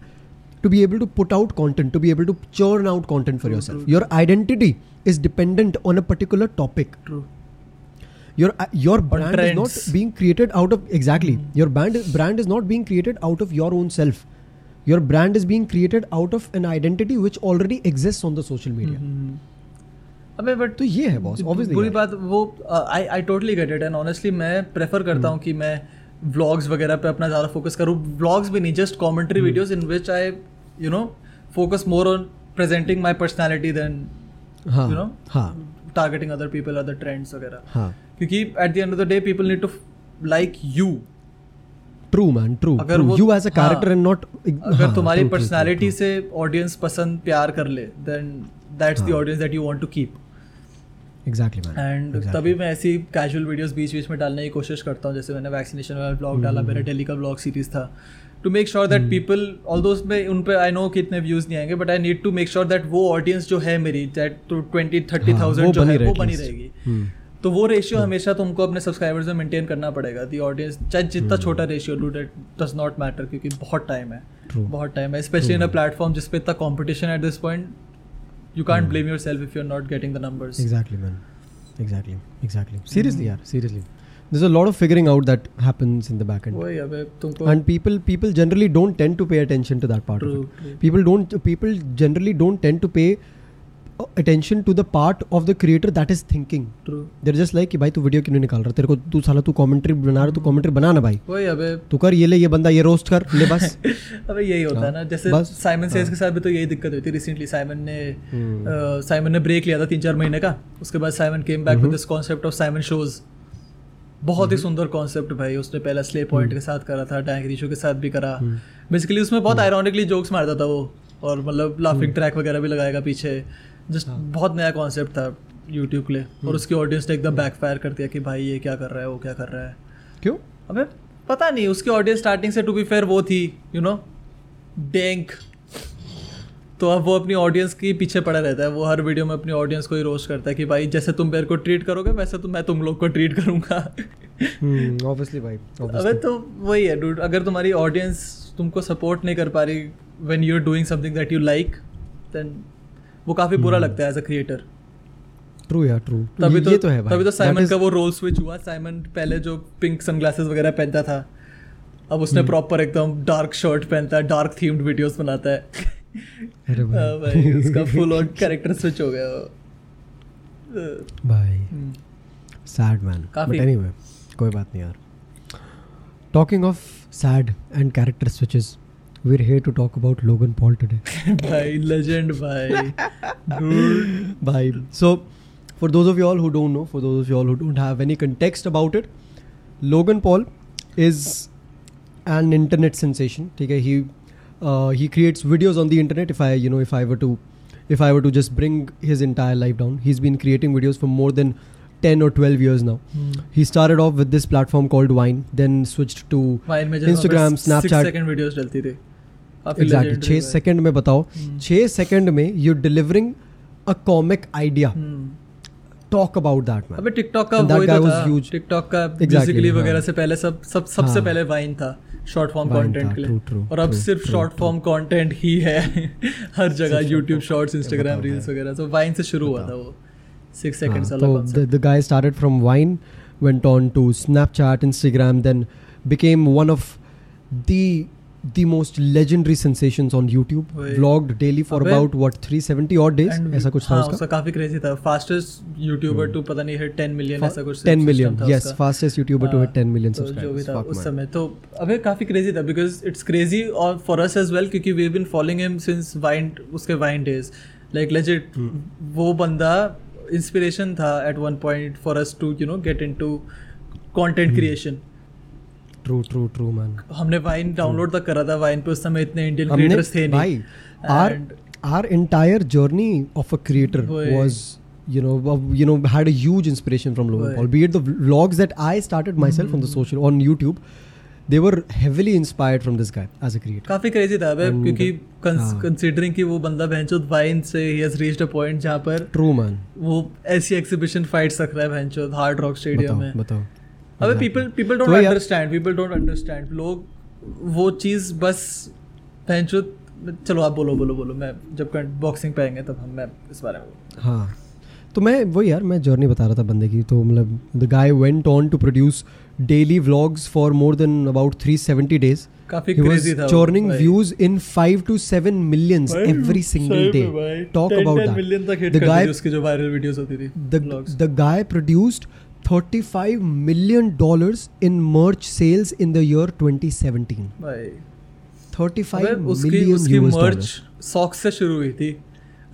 to be able to put out content to be able to churn out content for True, yourself true. your identity is dependent on a particular topic True. Your uh, your brand Trends. is not being created out of exactly your brand brand is not being created out of your own self your brand is being created out of an identity which already exists on the social media hmm. अबे but तो ये है boss obviously बुरी बात वो I I totally get it and honestly मैं prefer करता hmm. हूँ कि मैं व्लॉग्स वगैरह पे अपना ज़्यादा फोकस करूँ व्लॉग्स भी नहीं just commentary hmm. Videos in which I you know focus more on presenting my personality then हाँ you know? हाँ targeting other people other trends वगैरह हाँ क्योंकि at the end of the day people need to like you true man true अगर you as a character हाँ, and not अगर तुम्हारी पर्सनैलिटी से ऑडियंस पसंद प्यार कर ले देन दैट्स द हाँ। Audience that you want to keep exactly man and तभी मैं ऐसी कैजुअल वीडियोस बीच बीच में डालने की कोशिश करता हूँ जैसे मैंने वैक्सीनेशन वाला ब्लॉग डाला मेरा डेली का ब्लॉग सीरीज़ था। To make sure that people all दोस्त में उन पे आई नो कि इतने व्यूज़ नहीं आएँगे but I need to make sure that वो ऑडियंस जो है मेरी दैट टू ट्वेंटी थर्टी हाँ, थाउज़ेंड जो है वो बनी रहेगी। तो वो रेशियो hmm. हमेशा तुमको अपने सब्सक्राइबर्स में मेंटेन करना पड़ेगा। दी ऑडियंस चाहे जितना hmm. छोटा ratio do that does not matter क्योंकि बहुत टाइम है। बहुत टाइम है। स्पेशली इन अ प्लेटफॉर्म जिसपे इतना competition at this point you can't blame yourself if you are not getting the number exactly man exactly exactly seriously यार seriously There's a lot of figuring out that happens in the back end. And people people generally don't tend to pay attention to that part true, of it. True. People don't uh, attention to the part of the creator that is thinking. True They're just like कि भाई तू video क्यों नहीं निकाल रहा? तेरे को तू साला तू कमेंट्री बना रहा तू कमेंट्री बना ना भाई। वही अबे तू कर ये ले ये बंदा ये रोस्ट कर ले बस। अबे यही होता है ना जैसे हाँ। साइमन सेज हाँ। के साथ भी तो यही दिक्कत हुई थी रिसेंटली साइमन ने हम्म। साइमन ने ब्रेक लिया था तीन चार महीने का। उसके बाद Simon came back with hmm. This concept of Simon shows बहुत ही सुंदर कॉन्सेप्ट भाई उसने पहला स्ले पॉइंट के साथ करा था डैंग रीशो के साथ भी करा। बेसिकली उसमें बहुत आयरॉनिकली जोक्स मारता था वो और मतलब लाफिंग ट्रैक वगैरह भी लगाएगा पीछे। जस्ट बहुत नया कॉन्सेप्ट था यूट्यूब के लिए। और उसकी ऑडियंस ने एकदम बैकफायर कर दिया कि भाई ये क्या कर रहा है वो क्या कर रहा है। क्यों? अबे पता नहीं उसकी ऑडियंस स्टार्टिंग से टू बी फेयर वो थी यू नो डेंक तो अब वो अपनी ऑडियंस के पीछे पड़ा रहता है। वो हर वीडियो में अपनी ऑडियंस को ही रोस्ट करता है कि भाई जैसे तुम मेरे को ट्रीट करोगे वैसे तो मैं तुम लोग को ट्रीट करूँगा। ऑब्वियसली भाई अबे तो वही है डूड अगर तुम्हारी ऑडियंस तुमको सपोर्ट नहीं कर पा रही when you are doing something that you like then वो काफ़ी बुरा लगता है एज अ क्रिएटर ट्रू यार ट्रू तभी तो, ये तो है भाई. तभी तो साइमन का वो रोल स्विच हुआ साइमन पहले जो पिंक सनग्लासेस वगैरह पहनता था अब उसने प्रॉपर एकदम डार्क शर्ट पहनता है डार्क थीम्ड वीडियोस बनाता है. अरे हाँ भाई भाई उसका फुल ऑन कैरेक्टर स्विच हो गया भाई. Hmm. Sad man but anyway कोई बात नहीं यार. Talking of sad and character switches we're here to talk about Logan Paul today. bye, legend, bye. Dude. Bye. So, for those of you all who don't know, for those of you all who don't have any context about it, Logan Paul is an internet sensation. Okay, he uh, he creates videos on the internet. If I you know if I were to if I were to just bring his entire life down, he's been creating videos for more than 10 or 12 years now. Hmm. He started off with this platform called Vine, then switched to Vine Instagram, Snapchat. 6 second videos exactly second में बताओ। हम्म। छः second में you delivering a comic idea talk about that man अबे TikTok का वही तो था। TikTok का बेसिकली वगैरह से पहले सब सब सबसे पहले वाइन था शॉर्ट फॉर्म कंटेंट के लिए। और अब सिर्फ़ शॉर्ट फॉर्म कंटेंट ही है। हर जगह YouTube शॉर्ट्स Instagram रील्स वगैरह। सो वाइन से शुरू हुआ था वो। सिक्स सेकंड्स अलग concept the guy started from Vine went on to Snapchat Instagram then became one of the the most legendary sensations on YouTube. Vlogged daily for about what 370 odd days. ऐसा कुछ था हाँ, उसका. उसका काफ़ी crazy था fastest YouTuber to पता नहीं हिट 10 मिलियन ऐसा कुछ 10 million. Yes, fastest YouTuber to हाँ, hit 10 million तो जो भी था उस समय तो अबे काफ़ी क्रेजी था बिकॉज़ इट्स क्रेजी और फॉर अस एज वेल क्योंकि we been following him since Vine उसके Vine days like legit Hmm. वो बंदा इंस्पिरेशन था at one point for us to you know get into content creation True, true, true, man. हमने Vine download तक करा था wine पे उस समय इतने इंडियन क्रिएटर्स थे नहीं भाई our And- our entire journey of a creator you know uh, you know had a huge inspiration from Logan वही। Paul be it the vlogs that I started myself mm-hmm. on the Hmm. social on YouTube they were heavily inspired from this guy as a creator काफ़ी crazy था अबे क्योंकि हाँ। Considering कि वो बंदा भैंचोद वाइन से ही हैज़ रीच्ड अ पॉइंट जहाँ पर true man वो ऐसी एक्सिबिशन फाइट्स रख रहा है हार्ड रॉक स्टेडियम बताओ में बताओ अबे. People people don't understand people don't understand लोग वो चीज़ बस भैंचो चलो आप बोलो बोलो बोलो। मैं जब बॉक्सिंग पे आएँगे तब हम मैं इस बारे में हाँ। तो मैं वही यार मैं जर्नी बता रहा था बंदे की। तो मतलब the guy went on to produce daily vlogs for more than about 370 days काफ़ी क्रेजी था वो, churning भाई। views in 5 to 7 millions भाई, every single सही day. में भाई, talk 10 about 10 that. मिलियन तक हिट the करती guy थी उसकी जो वायरल वीडियोस होती थी the guy produced 35 million dollars in merch sales in the year 2017 भाई 35 अबे उसकी million उसकी dollars सॉक्स से शुरू हुई थी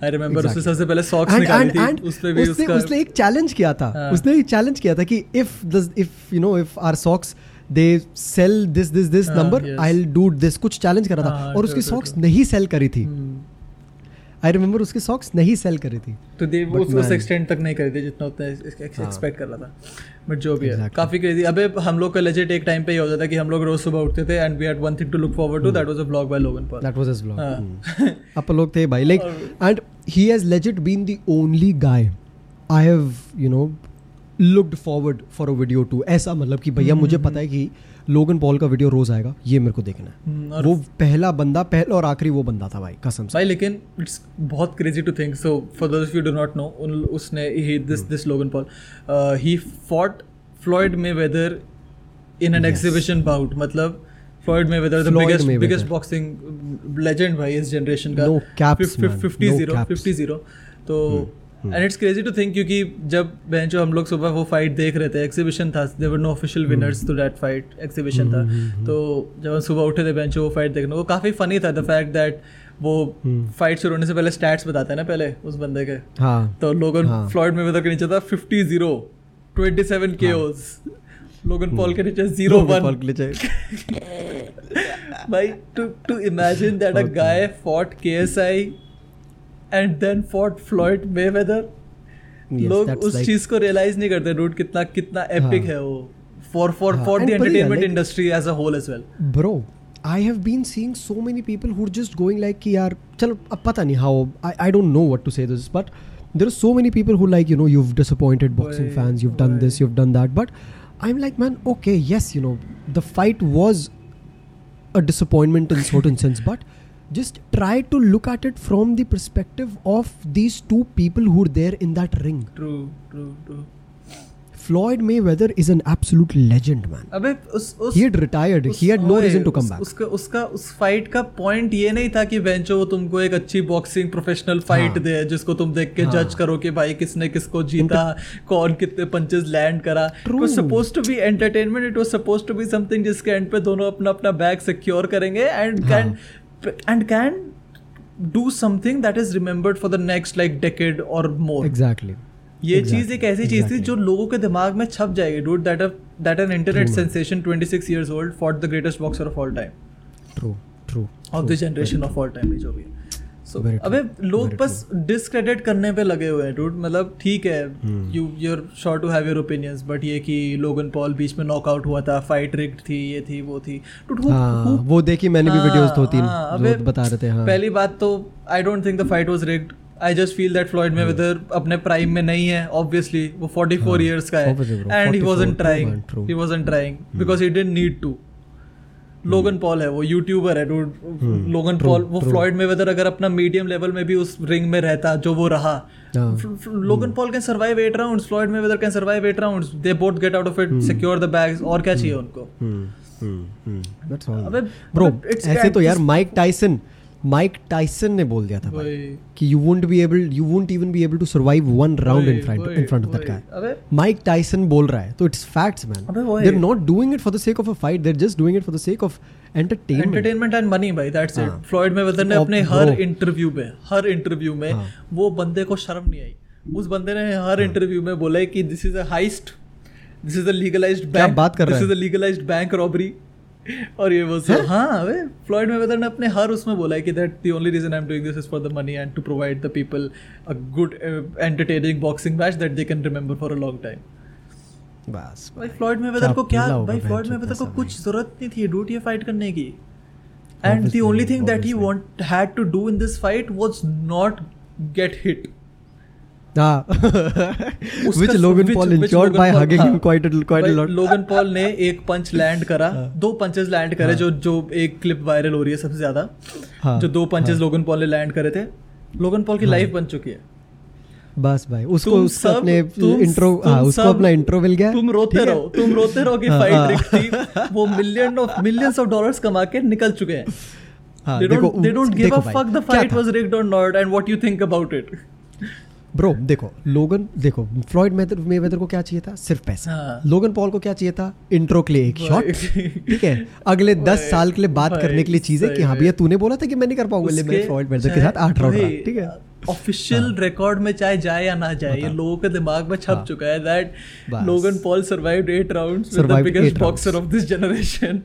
आई रिमेंबर उसने Exactly. सबसे पहले सॉक्स निकाली and थी and उस पे भी उसने उसका उसने एक चैलेंज किया था हाँ। उसने एक चैलेंज किया था कि if the if you know if our socks they sell this this this हाँ, number yes. I'll do this कुछ चैलेंज करा था हाँ, और उसकी सॉक्स. नहीं सेल करी थी हम्म, आई रिमेंबर उसकी सॉक्स नहीं सेल करी थी। तो दे But उस उस man- तक नहीं करी थी जितना उतना हाँ। एक्सपेक्ट कर रहा था। बट जो भी है. काफ़ी क्रेजी अबे हम लोग का लेजेट एक टाइम पे ये होता था कि हम लोग रोज सुबह उठते थे and we had one thing to look forward to that was a vlog by Logan Paul that was his vlog हाँ। आप लोग थे भाई like and he has legit been the only guy I have you know looked forward for a video to ऐसा मतलब कि भैया मुझे पता है कि लोगन पॉल का वीडियो रोज आएगा ये मेरे को देखना है हम्म, वो पहला बंदा पहला और आखिरी वो बंदा था भाई कसम भाई लेकिन इट्स बहुत crazy to think so for those you do not know उसने ही this. This Logan Paul he fought Floyd Mayweather in an exhibition bout मतलब Floyd Mayweather the biggest biggest boxing legend भाई इस जनरेशन का No caps, man. Fifty No zero caps. Fifty zero तो Hmm. And it's crazy to think क्योंकि जब bench हम लोग सुबह वो फाइट देख रहे थे एग्जीबिशन था there were no official winners to that fight exhibition था। Hmm, तो जब हम सुबह उठे थे बेंच वो फाइट देखने वो काफ़ी फनी था द फैक्ट दैट वो Hmm. फाइट शुरू होने से पहले स्टैट्स बताते हैं ना पहले उस बंदे के। हाँ तो लोगन हाँ। फ्लॉयड में के नीचे था फिफ्टी ज़ीरो ट्वेंटी सेवन के लोगन पॉल के नीचे ज़ीरो वन Paul के नीचे। भाई to to imagine that a Okay. guy and then fought Floyd Mayweather Yes, लोग उस like- चीज़ को रियलाइज़ नहीं करते डूड कितना कितना एपिक हाँ. है वो फॉर फॉर हाँ, for the entertainment industry as a whole as well bro i have been seeing so many people who are just going like कि यार चलो अब पता नहीं how I, I don't know what to say this but there are so many people who like you know you've disappointed boxing Why- fans you've done this why? you've done that but i'm like man okay yes you know the fight was a disappointment in certain sense but just try to look at it from the perspective of these two people who are there in that ring. True true true floyd mayweather is an absolute legend man. अबे उस उस he had retired. उस- he had no reason to come back. उसका उसका उस fight का point ये नहीं था कि बेंचो वो तुमको एक अच्छी बॉक्सिंग प्रोफेशनल फाइट हाँ। दे जिसको तुम देख के हाँ। जज करो कि भाई किसने किसको जीता कौन कितने पंचेस लैंड करा। It was suppose to be entertainment it was suppose to be something जिसके एंड पे दोनों अपना अपना बैग सिक्योर करेंगे एंड हाँ। Can and can do something that is remembered for the next like decade or more. Exactly. ये Exactly, चीज़ एक ऐसी चीज़ थी जो लोगों के दिमाग में छप जाएगी dude that that an internet. Sensation 26 years old for the greatest boxer of all time true true of the generation of all time जो भी सो अबे लोग बस डिस्क्रेडिट करने पे लगे हुए हैं डूड मतलब ठीक है. You you're sure to have your opinions but ये कि लोगन पॉल बीच में नॉकआउट हुआ था फाइट रिग्ड थी ये थी वो थी. Dude, who- हाँ वो देखी मैंने भी हाँ, वीडियोस दो तीन हाँ, अबे बता रहे थे हाँ. पहली बात तो I don't think the fight was rigged I just feel that Hmm. Mayweather अपने प्राइम में नहीं है ऑब्वियसली वो 44 हाँ, इयर्स का है. And he 44, wasn't trying. He wasn't trying because he didn't need to Logan Paul है वो यूट्यूबर है डूड लोगन Hmm. पॉल वो फ्लॉइड में वेदर अगर अपना मीडियम लेवल में भी उस रिंग में रहता जो वो रहा. Logan Paul can survive at round Floyd Mayweather can survive at round they both get out of it secure the bags और क्या चाहिए उनको? Hmm hmm hmm that's all अबे ब्रो ऐसे तो यार माइक टाइसन माइक टाइसन ने बोल दिया था भाई कि you won't be able you won't even be able to survive one round in front in front of that guy Mike Tyson बोल रहा है तो it's facts man they are not doing it for the sake of a fight they are just doing it for the sake of entertainment entertainment and money भाई that's it हाँ। Floyd Mayweather ने अपने हर interview में हर interview में हाँ। वो बंदे को शर्म नहीं आई। उस बंदे ने हर इंटरव्यू में बोला है कि this is a heist this is a legalized bank बात कर रहा this is a legalized bank robbery और ये वो सब हाँ? अबे फ्लॉयड मेवेदर ने अपने हर उसमें बोला है कि that the only reason I am doing this is for the money and to provide the people a good entertaining boxing match that they can remember for a long time बस भाई Floyd Mayweather को क्या भाई Floyd बहनचोद Mayweather को कुछ ज़रूरत नहीं थी डूट ये फाइट करने की। And the only thing that he want had to do in this fight was not get hit which Logan Paul ensured by hugging him quite a, quite a lot. Logan Paul ने एक punch land करा हाँ। दो punches land करे जो जो एक clip viral हो रही है सबसे ज़्यादा हाँ, जो दो पंचेस हाँ। लोगन पॉल ने लैंड करे थे। लोगन पॉल की लाइफ बन चुकी है। बस भाई उसको अपने इंट्रो हाँ उसको अपना इंट्रो मिल गया। तुम रोते रहो तुम रोते रहो कि हाँ, फाइट हाँ। थी वो million of millions of dollars कमा के निकल चुके हैं। हाँ, they देखो, don't they don't give देखो a भाई, fuck the क्या fight था? was rigged or not and what you think about it bro देखो लोगन देखो फ्लॉयड मेवेदर को क्या चाहिए था? सिर्फ़ पैसा। हाँ। लोगन पॉल को क्या चाहिए था? इंट्रो के लिए एक शॉट ठीक है? अगले दस साल के लिए बात करने के लिए चीज़ें कि हाँ। भैया तूने बोला था कि मैं नहीं कर पाऊँगा लेकिन मैं फ्लॉयड मेवेदर के साथ आठ राउंड ठीक है? ऑफिशियल रिकॉर्ड में चाहे जाए या ना जाए ये लोगों के दिमाग में छप हाँ। चुका है that Logan Paul survived eight rounds with the biggest boxer of this generation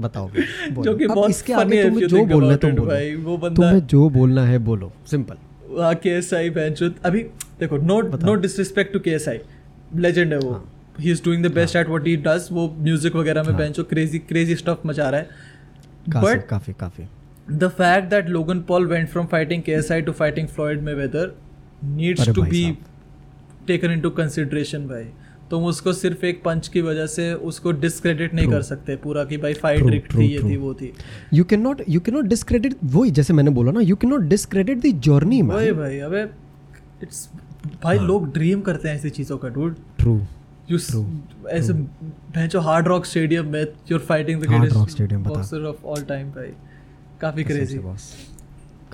बताओ जो कि बहुत इसके आगे है तुम्हें जो बोलना है तुम बोलो। भाई, वो बंदा तुम्हें जो बोलना है बोलो। सिंपल के एस आई अभी देखो no no disrespect to K S I legend है वो. हाँ। Is doing the best at what he does वो म्यूज़िक वगैरह में। बेंचो क्रेजी क्रेजी स्टफ़ मचा रहा है. बट काफ़ी काफ़ी। The fact that Logan Paul went from fighting K S I to fighting Floyd Mayweather needs to be taken into consideration भाई. तुम उसको सिर्फ़ एक पंच की वजह से उसको डिस्क्रेडिट नहीं कर सकते पूरा कि भाई फाइट true, थी ये थी वो थी। You can not you can not discredit वही जैसे मैंने बोला ना you can not discredit the journey man भाई अबे इट्स भाई हाँ। लोग ड्रीम करते हैं ऐसी चीज़ों का डूड ट्रू यू ऐसे भैंचो हार्ड रॉक स्टेडियम में you're fighting the greatest boxer of all time भाई। काफ़ी क्रेजी बॉस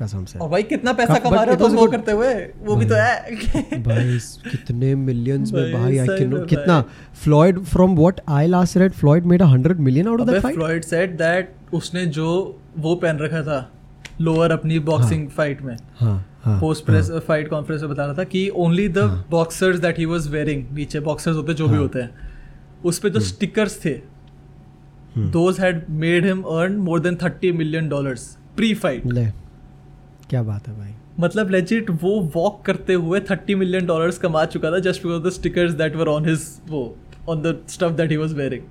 कसम से और भाई कितना पैसा कमा रहे हो तुम वो करते हुए? वो भी तो है। भाई कितने मिलियंस में भाई, आई कैन कितना? Floyd from what I last read Floyd made 100 million out of that fight Floyd said that उसने जो वो पहन रखा था लोअर अपनी बॉक्सिंग फाइट में। हाँ हाँ पोस्ट प्रेस फाइट कॉन्फ्रेंस में बता रहा था कि ओनली द हाँ। Boxers that he was wearing नीचे बॉक्सर्स होते जो भी हाँ। होते हैं उस पे जो स्टिकर्स थे those had made him earn more than thirty million dollars pre fight क्या बात है भाई? मतलब लेजिट वो वॉक करते हुए थर्टी मिलियन डॉलर्स कमा चुका था just because the stickers that were on his वो on the stuff that he was wearing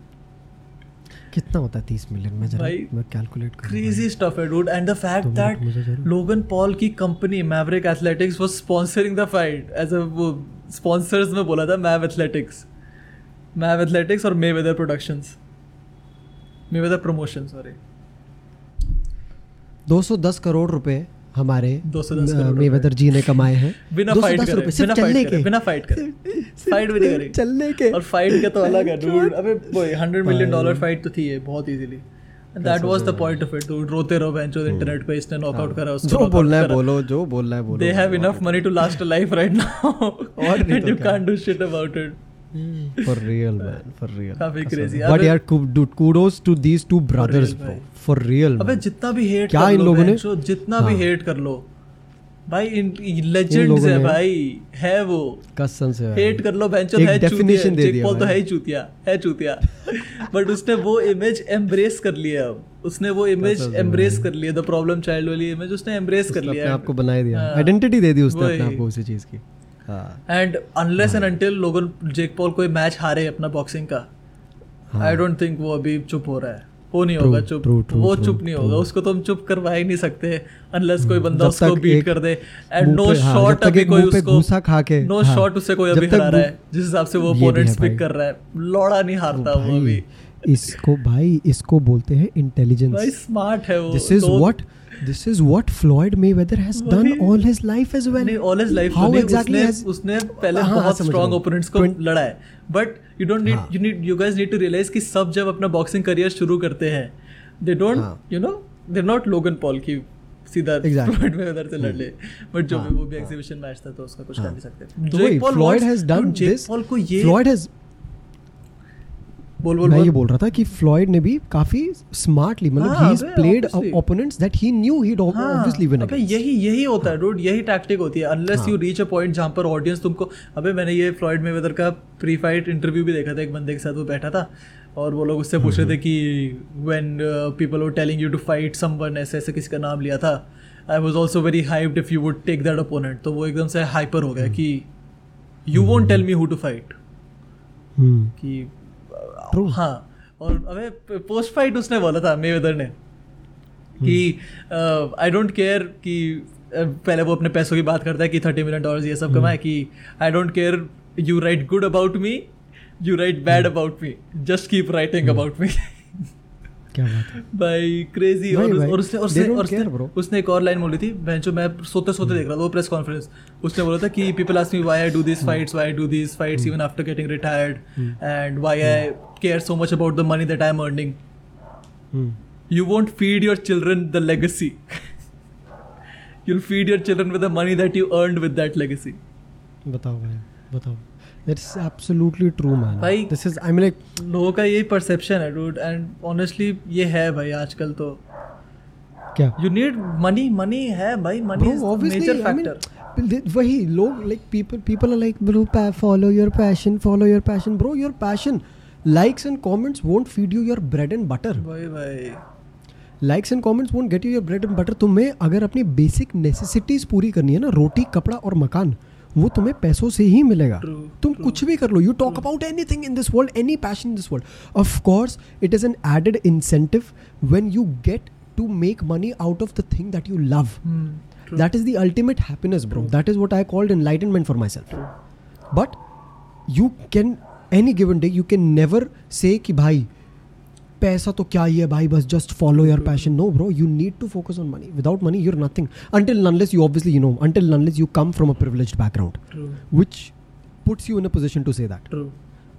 कितना होता है तीस मिलियन में जरा मैं कैलकुलेट कर क्रेजी स्टफ़ है dude and the fact that Logan Paul की company Maverick Athletics was sponsoring the fight as a वो स्पॉन्सर्स में बोला था मैव एथलेटिक्स मैव एथलेटिक्स और Mayweather productions Mayweather promotion sorry 210 crore रुपए हमारे 210 करोड़ रुपए। मेवेदर जी ने कमाए हैं। बिना 210 फाइट करे बिना चलने फाइट करे के। बिना फाइट करे। फाइट भी नहीं करेंगे। चलने के। और फाइट का तो अलग है डूड अबे वो 100 मिलियन डॉलर फाइट तो थी ये बहुत easily that was the point of it dude रोते रहो बेंचो इंटरनेट पे इसने नॉकआउट करा उसको जो बोलना है बोलो जो बोलना है बोलो। They have enough money to last a life right now और क्या। can't do shit about it for real man for real काफ़ी crazy। but अबे- यार dude kudos to these two brothers bro for real अबे जितना भी hate क्या इन लोगों ने- जितना भी हाँ। हेट कर लो। भाई इन लेजेंड्स है भाई है वो। कसम से हेट कर लो बेंचो है चूतिया definition दे दिया तो है ही चूतिया है चूतिया। बट उसने वो इमेज एम्ब्रेस कर लिया अब। उसने वो इमेज एम्ब्रेस कर लिया द प्रॉब्लम चाइल्ड वाली इमेज उसने एम्ब्रेस कर उसने अपने लिया आप को बना दिया। हाँ। आइडेंटिटी दे दी उसने अपने। आप को उसी चीज़ की। हाँ। And unless and until Logan Jake Paul कोई मैच हारे अपना बॉक्सिंग का हाँ। आई डोंट थिंक वो अभी चुप हो रहा है। वो नहीं होगा चुप। true, true, वो चुप नहीं होगा। उसको तो हम चुप करवा ही नहीं सकते अनलेस कोई बंदा उसको बीट कर दे। एंड नो शॉट अभी कोई उसको खा के नो शॉट उससे कोई अभी हरा रहा है। जिस हिसाब से वो ओपोनेंट पिक कर रहा है लौड़ा नहीं हारता वो अभी। इसको भाई इसको बोलते हैं इंटेलिजेंस भाई स्मार्ट है वो। दिस इज़ तो- what this is what Floyd Mayweather has done वही। all his life as well नहीं ऑल हिज लाइफ नहीं exactly उसने पहले हाँ, हाँ, बहुत हूँ। ओपोनेंट्स को लड़ा है बट यू डोंट नीड हाँ। You need you guys need to realise कि सब जब अपना बॉक्सिंग करियर शुरू करते हैं दे डोंट हाँ। You know they not Logan Paul की सीधा Exactly. फ्लॉयड में उधर से लड़ ले बट जो हाँ, भी वो भी हाँ। एग्जीबिशन मैच था तो उसका कुछ कर हाँ। नहीं सकते Jake Paul has done Jake Paul को ये फ्लॉयड हैज़ बोल बोल मैं ये बोल रहा था कि फ्लॉयड ने भी काफ़ी स्मार्टली मतलब हाँ, he is played opponents that he knew he हाँ, ऑब्वियसली विन अबे यही यही होता है डूड यही टैक्टिक होती है। अनलेस हाँ। यू रीच अ पॉइंट जहाँ पर ऑडियंस तुमको अबे मैंने ये फ्लॉयड मेवेदर का प्री फाइट इंटरव्यू भी देखा था एक बंदे के साथ वो बैठा था और वो लोग उससे पूछ रहे थे हम्म। कि when people were telling you to fight someone ऐसे ऐसे किसी का नाम लिया था। I was also very hyped if you would take that opponent तो वो एकदम से हाइपर हो गया हम्म। कि you won't tell me who to fight कि True. हाँ और अबे पोस्ट फाइट उसने बोला था मेवेदर ने कि आई डोंट केयर कि पहले वो अपने पैसों की बात करता है कि थर्टी मिलियन डॉलर ये सब कमाए कि I don't care you write good about me you write bad about me just keep writing about me क्या बात है? भाई क्रेजी और, भाई, और उसने और उसने और उसने, उसने एक और लाइन बोली थी जो मैं सोते सोते देख रहा था वो प्रेस कॉन्फ्रेंस उसने बोला था कि people ask me why I do this fights why I do this fights even after getting retired and why I care so much about the money that I am earning you won't feed your children the legacy. You'll feed your children with the money that you earned with that legacy. बताओ भाई बताओ। That's absolutely true man भाई- this is I mean like लोगों का यही perception है dude and honestly ये है भाई आजकल तो। क्या? यू नीड मनी मनी है भाई मनी मेजर फैक्टर वही लोग like people people are like bro follow your passion follow your passion bro your passion likes and comments won't feed you your bread and butter. भाई भाई। Likes and comments won't get you your bread and butter. तुम्हें अगर अपनी basic necessities पूरी करनी है ना रोटी कपड़ा और मकान वो तुम्हें पैसों से ही मिलेगा। तुम कुछ भी कर लो। You talk about anything in this world any passion in this world of course it is an added incentive when you get to make money out of the thing that you love that is the ultimate happiness bro that is what I called enlightenment for myself but you can any given day you can never say भाई पैसा तो क्या ही है भाई? बस just follow your passion no bro you need to focus on money without money you're nothing until unless you obviously you know until unless you come from a privilege background which puts you in a position to say that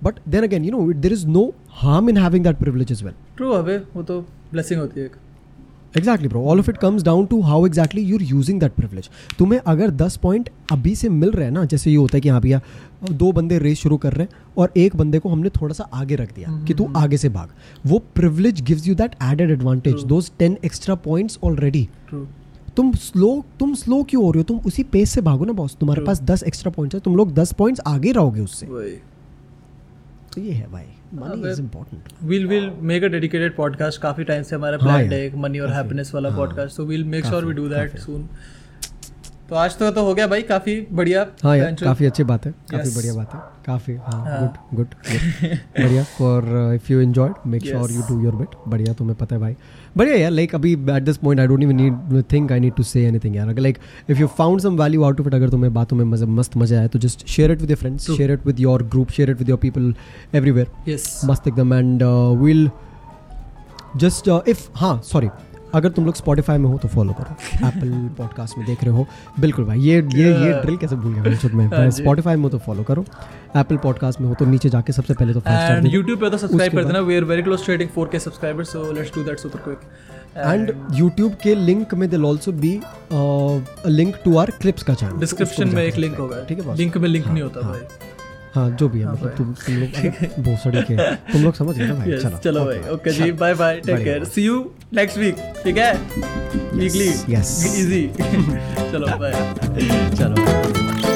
but then again you know there is no harm in having that privilege as well true अबे वो तो blessing होती है exactly bro all of it comes down to how exactly you're using that privilege तुम्हें अगर 10 point अभी से मिल रहे हैं ना जैसे ये होता है कि हाँ भैया दो बंदे रेस शुरू कर रहे हैं और एक बंदे को हमने थोड़ा सा आगे रख दिया कि तू आगे से भाग। वो privilege gives you that added advantage. Those ten extra points already तुम स्लो तुम स्लो क्यों हो रहे हो? तुम उसी पेस से भागो ना बॉस तुम्हारे True. पास दस एक्स्ट्रा पॉइंट्स है तुम लोग दस पॉइंट्स आगे रहोगे उससे। तो ये है भाई। Money is important will will make a dedicated podcast काफ़ी टाइम से हमारा हाँ प्लान है एक मनी और हैप्पीनेस वाला हाँ, podcast so will make sure we do that soon तो आज तो तो हो गया भाई काफ़ी बढ़िया हाँ यार काफ़ी अच्छी बात है काफ़ी बढ़िया बात है काफ़ी हाँ हाँ. गुड गुड बढ़िया। For if you enjoyed make sure you do your bit बढ़िया तुम्हें पता है भाई। बढ़िया यार लाइक अभी at this point I don't even need think I need to say anything यार। अगर like if you found some value out of it अगर तुम्हें बातों में मज़ा मस्त मज़ा आया तो just share it with your friends share it with your group share it with your people everywhere मस्त एकदम। एंड विल जस्ट इफ़ हाँ सॉरी अगर तुम लोग स्पॉटिफाई में हो तो फॉलो करो। एप्पल पॉडकास्ट में देख रहे हो। बिल्कुल भाई ये ये ये ड्रिल कैसे भूल गया मैं में। हाँ स्पॉटिफाई में हो तो फॉलो करो। एप्पल पॉडकास्ट में हो तो नीचे जाके सबसे पहले तो फाइव स्टार YouTube पे तो सब्सक्राइब कर देना। We are very close to hitting 4k subscribers so let's do that super quick and YouTube के लिंक में दिल also be link to our clips का चैनल डिस्क्रिप्शन में एक लिंक होगा। ठीक है? लिंक में लिंक नहीं होता हाँ। भाई। हाँ जो भी है हाँ मतलब तुम तुम लोग भोसड़ी के तुम लोग समझ गए ना भाई चलो चलो भाई okay ji bye bye take care see you next week ठीक है? वीकली यस इजी चलो बाय चलो।